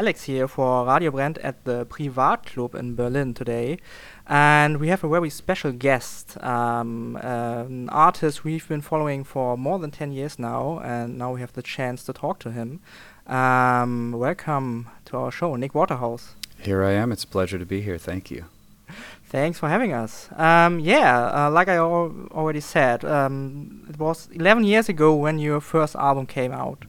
Alex here for Radio Brennt at the Privatclub in Berlin today. And we have a very special guest, um, an artist we've been following for more than 10 years now, and now we have the chance to talk to him. Um, welcome to our show, Nick Waterhouse. Here I am. It's a pleasure to be here. Thank you. Thanks for having us. Um, yeah, uh, like I al already said, um, it was 11 years ago when your first album came out.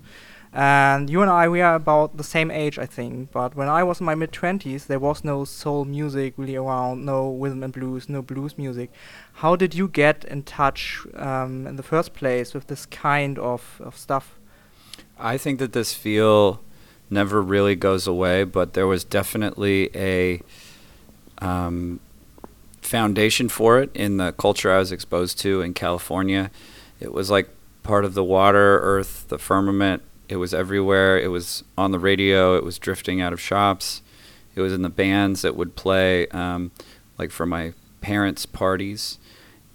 And you and I, we are about the same age, I think. But when I was in my mid 20s, there was no soul music really around, no rhythm and blues, no blues music. How did you get in touch um, in the first place with this kind of, of stuff? I think that this feel never really goes away, but there was definitely a um, foundation for it in the culture I was exposed to in California. It was like part of the water, earth, the firmament it was everywhere. It was on the radio. It was drifting out of shops. It was in the bands that would play, um, like for my parents' parties.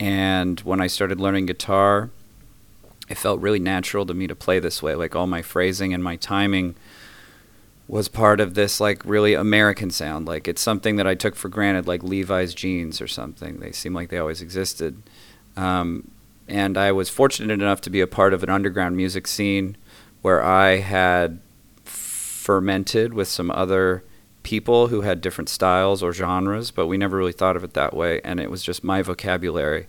And when I started learning guitar, it felt really natural to me to play this way. Like all my phrasing and my timing was part of this like really American sound. Like it's something that I took for granted, like Levi's jeans or something. They seem like they always existed. Um, and I was fortunate enough to be a part of an underground music scene where I had fermented with some other people who had different styles or genres, but we never really thought of it that way, and it was just my vocabulary.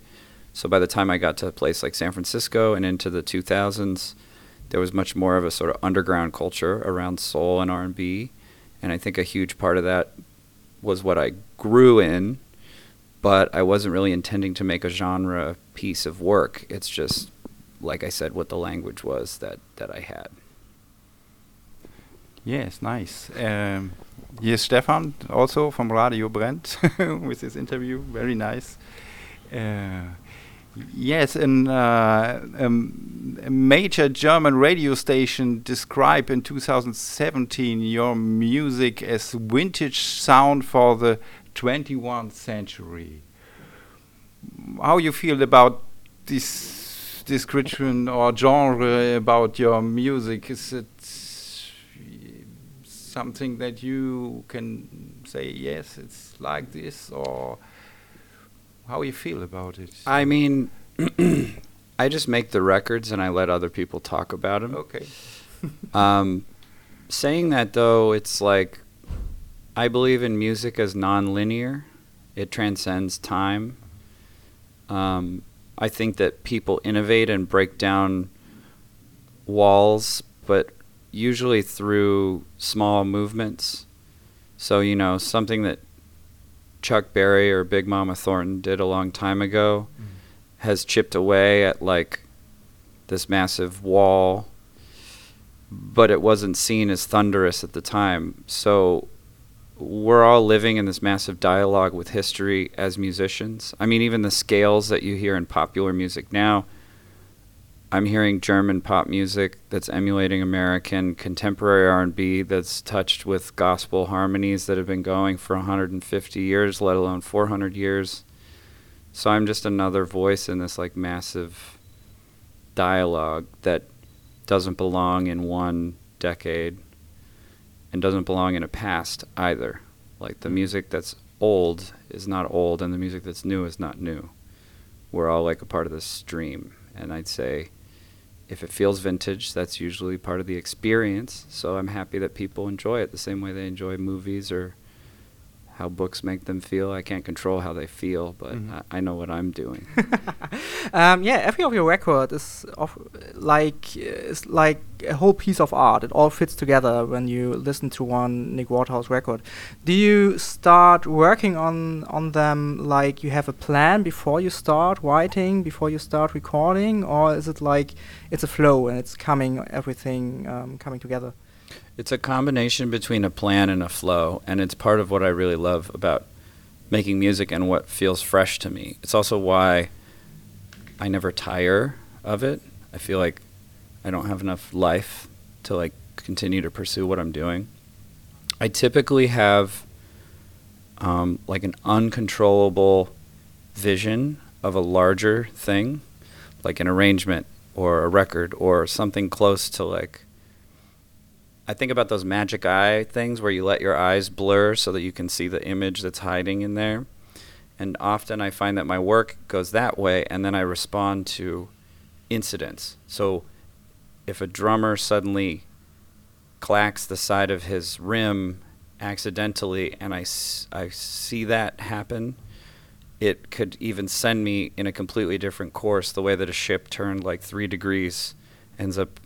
So by the time I got to a place like San Francisco and into the 2000s, there was much more of a sort of underground culture around soul and R&B, and I think a huge part of that was what I grew in, but I wasn't really intending to make a genre piece of work. It's just like I said, what the language was that, that I had. Yes, nice. Um, here's Stefan, also from Radio Brennt, with his interview. Very nice. Uh, yes, and uh, um, a major German radio station described in 2017 your music as vintage sound for the 21st century. How you feel about this description or genre about your music? Is it something that you can say, yes, it's like this, or how you feel about it? I mean, I just make the records and I let other people talk about them. Okay. um, saying that though, it's like I believe in music as non-linear. It transcends time. Um, I think that people innovate and break down walls, but usually through small movements. So, you know, something that Chuck Berry or Big Mama Thornton did a long time ago mm. has chipped away at like this massive wall, but it wasn't seen as thunderous at the time. So we're all living in this massive dialogue with history as musicians. I mean, even the scales that you hear in popular music now. I'm hearing German pop music that's emulating American contemporary R&B that's touched with gospel harmonies that have been going for 150 years, let alone 400 years. So I'm just another voice in this like massive dialogue that doesn't belong in one decade and doesn't belong in a past either. Like the music that's old is not old, and the music that's new is not new. We're all like a part of this stream, and I'd say if it feels vintage, that's usually part of the experience. So I'm happy that people enjoy it the same way they enjoy movies or how books make them feel. I can't control how they feel, but mm-hmm. I, I, know what I'm doing. um, yeah, every of your record is of like is like a whole piece of art. It all fits together when you listen to one Nick Waterhouse record. Do you start working on on them like you have a plan before you start writing, before you start recording, or is it like it's a flow and it's coming everything um, coming together? It's a combination between a plan and a flow, and it's part of what I really love about making music and what feels fresh to me. It's also why I never tire of it. I feel like I don't have enough life to like continue to pursue what I'm doing. I typically have um, like an uncontrollable vision of a larger thing, like an arrangement or a record or something close to like I think about those magic eye things where you let your eyes blur so that you can see the image that's hiding in there. And often I find that my work goes that way, and then I respond to incidents. So if a drummer suddenly clacks the side of his rim accidentally, and I, s- I see that happen, it could even send me in a completely different course. The way that a ship turned like three degrees ends up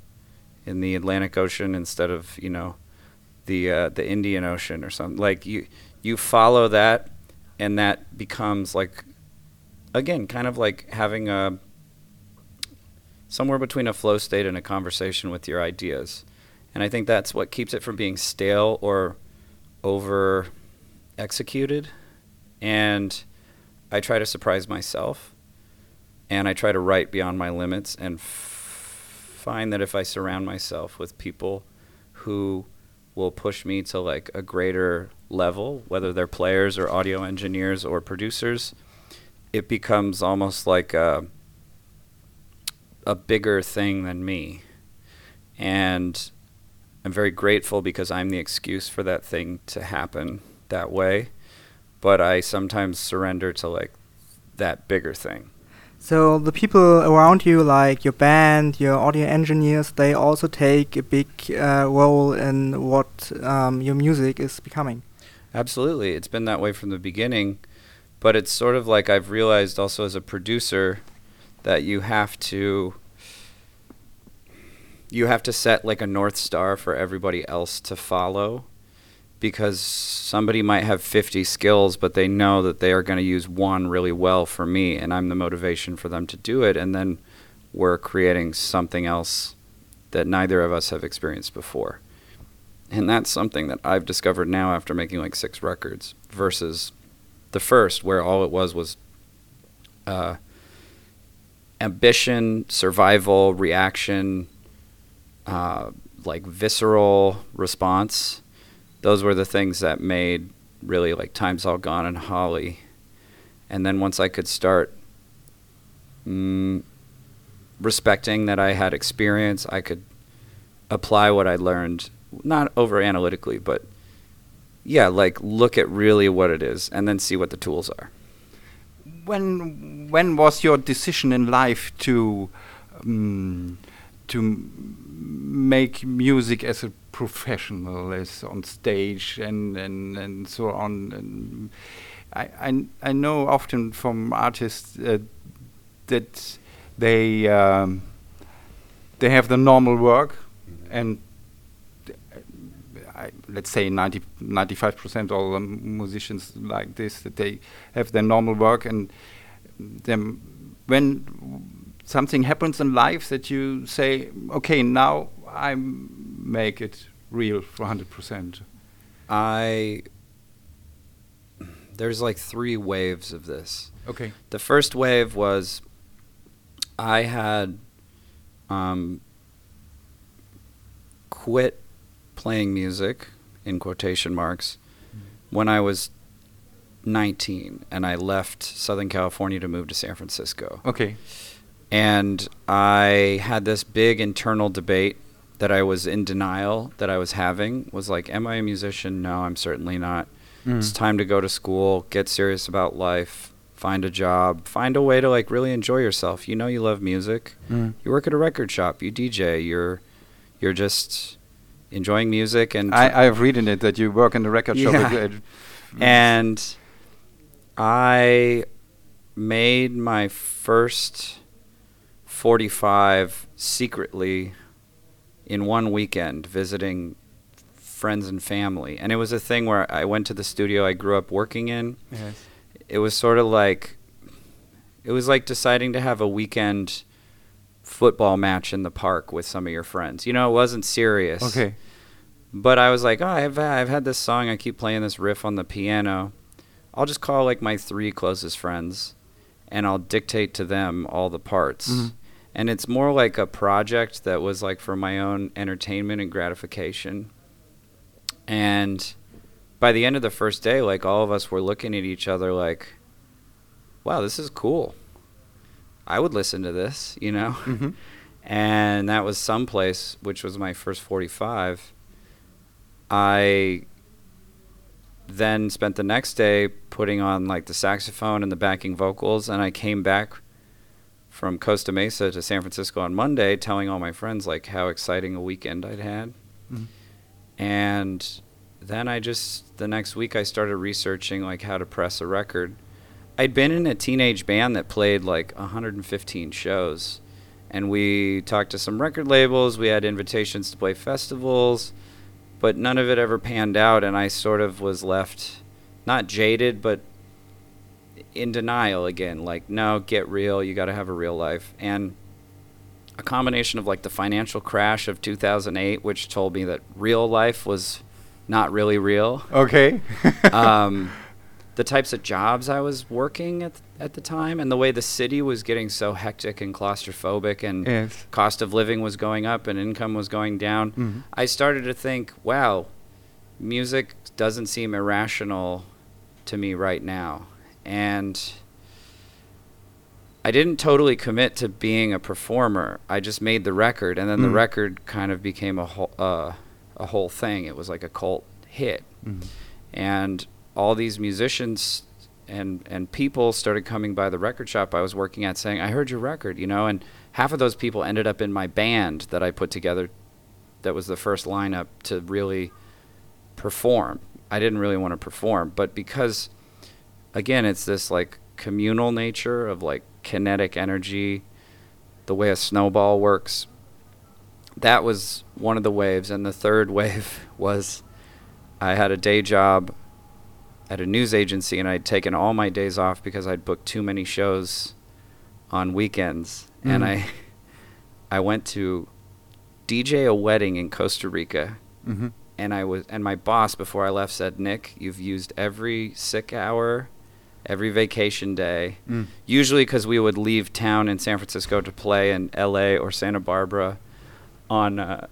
in the Atlantic Ocean instead of you know the uh, the Indian Ocean or something. Like you you follow that, and that becomes like again kind of like having a somewhere between a flow state and a conversation with your ideas. And I think that's what keeps it from being stale or over executed. And I try to surprise myself and I try to write beyond my limits and f- find that if I surround myself with people who will push me to like a greater level, whether they're players or audio engineers or producers, it becomes almost like a, a bigger thing than me. And I'm very grateful because I'm the excuse for that thing to happen that way. But I sometimes surrender to like that bigger thing. So the people around you, like your band, your audio engineers, they also take a big uh, role in what um, your music is becoming. Absolutely. It's been that way from the beginning. But it's sort of like I've realized also as a producer that you have to you have to set like a north star for everybody else to follow because somebody might have 50 skills but they know that they are going to use one really well for me and I'm the motivation for them to do it and then we're creating something else that neither of us have experienced before. And that's something that I've discovered now after making like six records versus the first, where all it was was uh, ambition, survival, reaction, uh, like visceral response. Those were the things that made really like Time's All Gone and Holly. And then once I could start mm, respecting that I had experience, I could apply what I learned, not over analytically, but yeah, like look at really what it is and then see what the tools are. When when was your decision in life to um, to make music as a professional, as on stage and and, and so on? And I, I I know often from artists uh, that they um, they have the normal work and I, let's say 90, 95% all the musicians like this that they have their normal work and then when something happens in life that you say okay now I make it real for 100% I there's like three waves of this. okay The first wave was I had um, quit playing music in quotation marks when I was 19 and I left Southern California to move to San Francisco. okay And I had this big internal debate that I was in denial that I was having was like am I a musician? No, I'm certainly not. It's time to go to school, get serious about life, find a job, find a way to like really enjoy yourself. You know you love music. Mm. You work at a record shop, you DJ, you're you're just enjoying music and I, I've read in it that you work in the record shop Yeah. at- at- and I made my first 45 secretly in one weekend visiting friends and family. And it was a thing where I went to the studio I grew up working in. yes. It was sort of like it was like deciding to have a weekend football match in the park with some of your friends. You know, it wasn't serious. okay But I was like, oh, I've I've had this song. I keep playing this riff on the piano. I'll just call like my three closest friends, and I'll dictate to them all the parts. Mhm. And it's more like a project that was like for my own entertainment and gratification. And by the end of the first day, like all of us were looking at each other like, wow, this is cool. I would listen to this, you know? Mhm. and that was someplace which was my first 45 I then spent the next day putting on like the saxophone and the backing vocals, and I came back from Costa Mesa to San Francisco on Monday, telling all my friends like how exciting a weekend I'd had, Mhm. and then I just the next week I started researching like how to press a record. I'd been in a teenage band that played like 115 shows, and we talked to some record labels. We had invitations to play festivals, but none of it ever panned out, and I sort of was left not jaded, but in denial again. Like, no, get real. You got to have a real life, and a combination of like the financial crash of 2008, which told me that real life was not really real. Okay. um, the types of jobs I was working at at the time, and the way the city was getting so hectic and claustrophobic, and yes. cost of living was going up and income was going down. Mhm. I started to think, wow, music doesn't seem irrational to me right now, and I didn't totally commit to being a performer. I just made the record, and then the Mm. record kind of became a whole uh, a whole thing. It was like a cult hit Mhm. and all these musicians and and people started coming by the record shop I was working at saying, "I heard your record," you know, and half of those people ended up in my band that I put together that was the first lineup to really perform. I didn't really want to perform, but because again, it's this like communal nature of like kinetic energy, the way a snowball works. That was one of the waves and the third wave was I had a day job at a news agency and I'd taken all my days off because I'd booked too many shows on weekends and Mm. I I went to DJ a wedding in Costa Rica Mhm. and I was and my boss before I left said, "Nick, you've used every sick hour, every vacation day. Mm. Usually cuz we would leave town in San Francisco to play in LA or Santa Barbara on uh,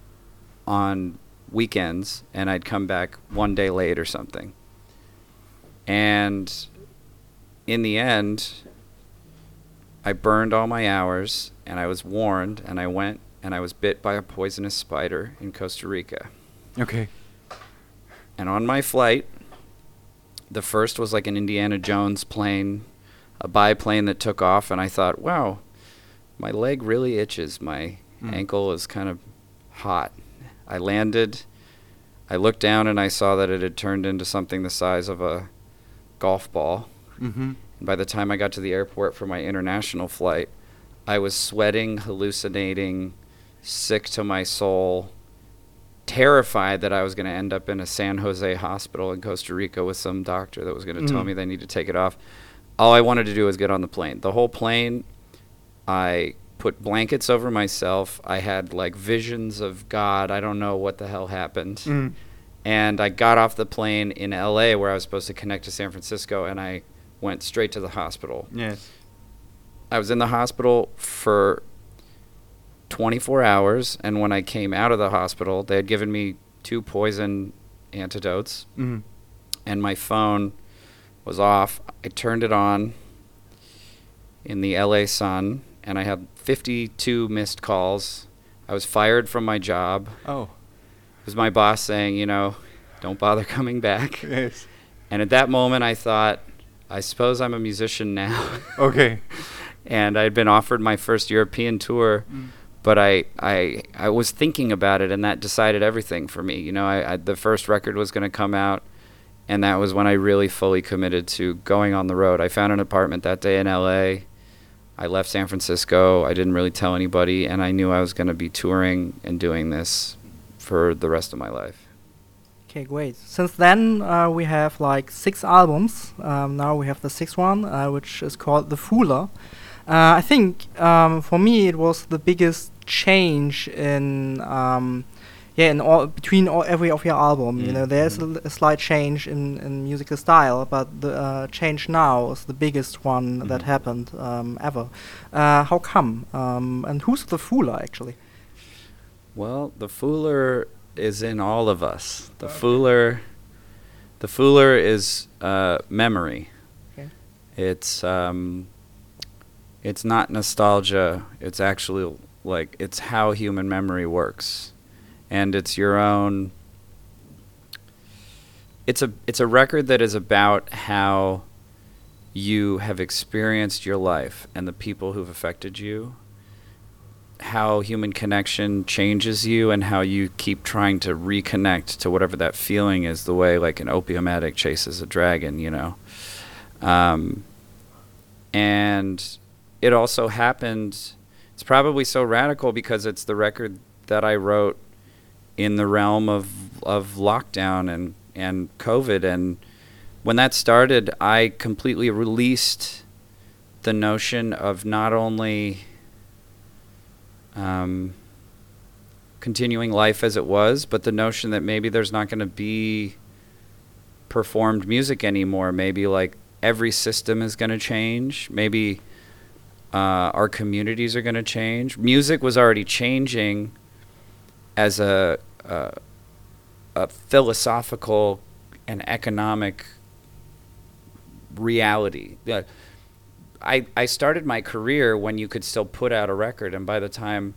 on weekends and I'd come back one day late or something. And in the end, I burned all my hours and I was warned and I went and I was bit by a poisonous spider in Costa Rica. Okay. And on my flight, the first was like an Indiana Jones plane, a biplane that took off, and I thought, wow, my leg really itches. My Mm. ankle is kind of hot. I landed. I looked down and I saw that it had turned into something the size of a golf ball. Mhm. And by the time I got to the airport for my international flight, I was sweating, hallucinating, sick to my soul, terrified that I was going to end up in a San Jose hospital in Costa Rica with some doctor that was going to tell Mm. me they need to take it off. All I wanted to do was get on the plane. The whole plane, I put blankets over myself. I had like visions of God. I don't know what the hell happened Mm. and I got off the plane in LA where I was supposed to connect to San Francisco and I went straight to the hospital. Yes. I was in the hospital for 24 hours and when I came out of the hospital they had given me two poison antidotes Mhm. and my phone was off. I turned it on in the LA sun and I had 52 missed calls. I was fired from my job. Oh. It was my boss saying, you know, don't bother coming back. Yes. And at that moment, I thought, I suppose I'm a musician now. Okay. and I'd been offered my first European tour, Mm. But I, I, I was thinking about it, and that decided everything for me. You know, I, I, the first record was going to come out, and that was when I really fully committed to going on the road. I found an apartment that day in LA. I left San Francisco. I didn't really tell anybody, and I knew I was going to be touring and doing this for the rest of my life. Okay, great. Since then, uh, we have like six albums. Um, now we have the sixth one, uh, which is called The Fooler. Uh, I think um, for me it was the biggest change in um, yeah in all between all, every of your album. You Mm, know, there's a, mm. l- a slight change in, in musical style, but the uh, change now is the biggest one that Mhm. happened um, ever. Uh, how come? Um, and who's the Fooler actually? Well, the fooler is in all of us. The fooler, the fooler is uh, memory. Okay. It's um, it's not nostalgia. It's actually like it's how human memory works, and it's your own it's a it's a record that is about how you have experienced your life and the people who've affected you how human connection changes you and how you keep trying to reconnect to whatever that feeling is the way like an opium addict chases a dragon you know um, and it also happened it's probably so radical because it's the record that i wrote in the realm of of lockdown and and covid and when that started i completely released the notion of not only um, continuing life as it was, but the notion that maybe there's not going to be performed music anymore. Maybe like every system is going to change. Maybe uh, our communities are going to change. Music was already changing as a, a, a philosophical and economic reality. Uh, I, I started my career when you could still put out a record, and by the time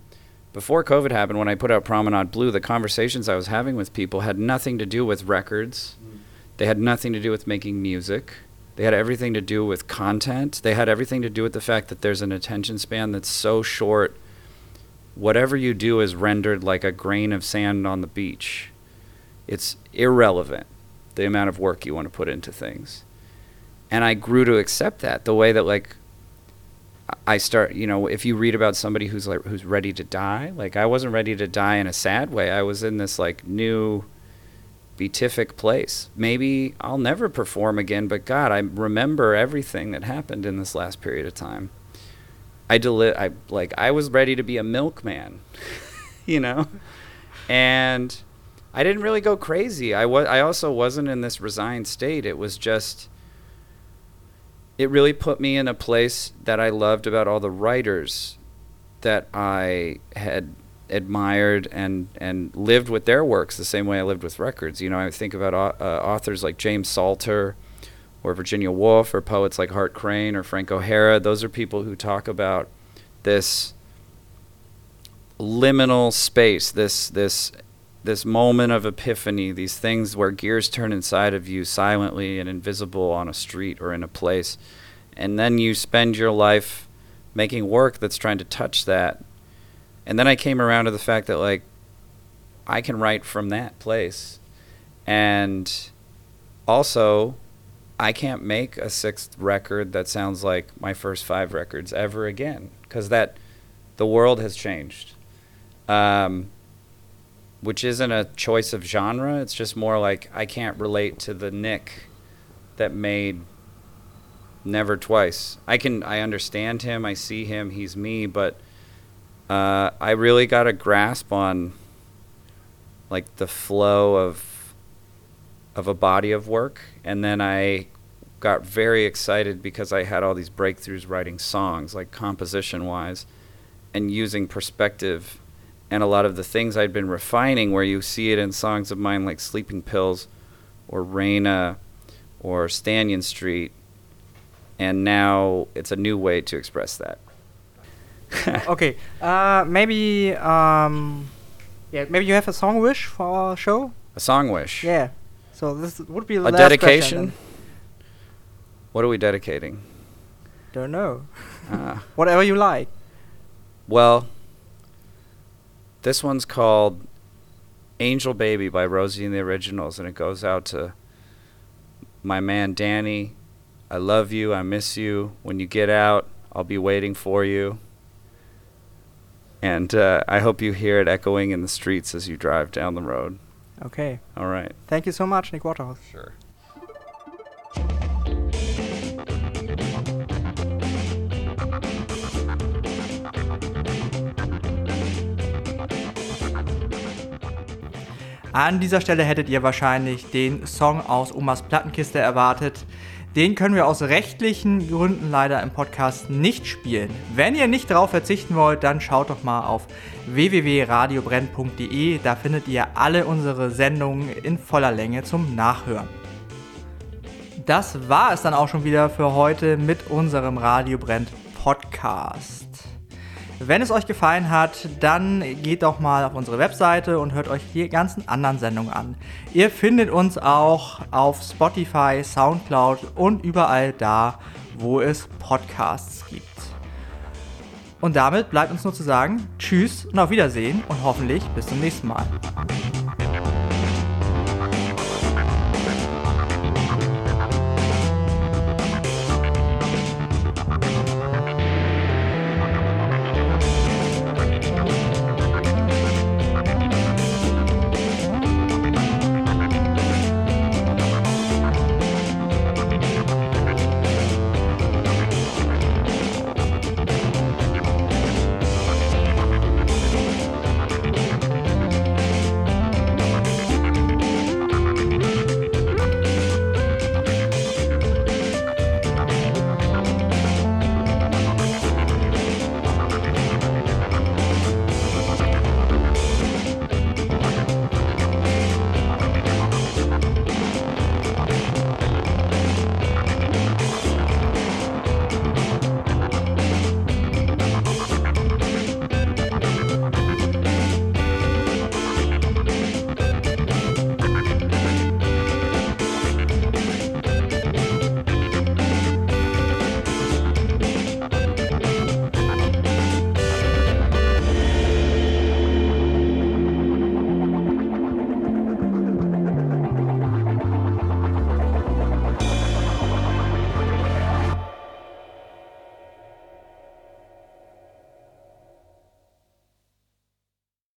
before COVID happened, when I put out Promenade Blue, the conversations I was having with people had nothing to do with records. Mm. They had nothing to do with making music. They had everything to do with content. They had everything to do with the fact that there's an attention span that's so short. Whatever you do is rendered like a grain of sand on the beach. It's irrelevant, the amount of work you want to put into things and I grew to accept that the way that like I start, you know, if you read about somebody who's like who's ready to die, like I wasn't ready to die in a sad way. I was in this like new beatific place. Maybe I'll never perform again, but God, I remember everything that happened in this last period of time. I deli- I like I was ready to be a milkman, you know? And I didn't really go crazy. I was I also wasn't in this resigned state. It was just it really put me in a place that I loved about all the writers that I had admired and and lived with their works the same way I lived with records. You know, I think about uh, authors like James Salter or Virginia Woolf or poets like Hart Crane or Frank O'Hara. Those are people who talk about this liminal space, this this this moment of epiphany, these things where gears turn inside of you silently and invisible on a street or in a place. And then you spend your life making work that's trying to touch that. And then I came around to the fact that, like, I can write from that place. And also, I can't make a sixth record that sounds like my first five records ever again because that the world has changed. Um, which isn't a choice of genre. It's just more like I can't relate to the Nick that made Never Twice. I can I understand him, I see him, he's me, but uh, I really got a grasp on like the flow of of a body of work, and then I got very excited because I had all these breakthroughs writing songs, like composition wise, and using perspective and a lot of the things I'd been refining, where you see it in songs of mine like Sleeping Pills or Raina or Stanyan Street, and now it's a new way to express that. okay, uh, maybe um, yeah, maybe you have a song wish for our show. A song wish. Yeah. So this would be a dedication. What are we dedicating? Don't know. Uh. Whatever you like. Well, this one's called Angel Baby by Rosie and the Originals, and it goes out to my man Danny. I love you. I miss you. When you get out, I'll be waiting for you. And uh, I hope you hear it echoing in the streets as you drive down the road. Okay. All right. Thank you so much, Nick Waterhouse. Sure. An dieser Stelle hättet ihr wahrscheinlich den Song aus Omas Plattenkiste erwartet. Den können wir aus rechtlichen Gründen leider im Podcast nicht spielen. Wenn ihr nicht darauf verzichten wollt, dann schaut doch mal auf www.radiobrenn.de. Da findet ihr alle unsere Sendungen in voller Länge zum Nachhören. Das war es dann auch schon wieder für heute mit unserem Radio Brennt Podcast. Wenn es euch gefallen hat, dann geht doch mal auf unsere Webseite und hört euch die ganzen anderen Sendungen an. Ihr findet uns auch auf Spotify, Soundcloud und überall da, wo es Podcasts gibt. Und damit bleibt uns nur zu sagen, tschüss und auf Wiedersehen und hoffentlich bis zum nächsten Mal.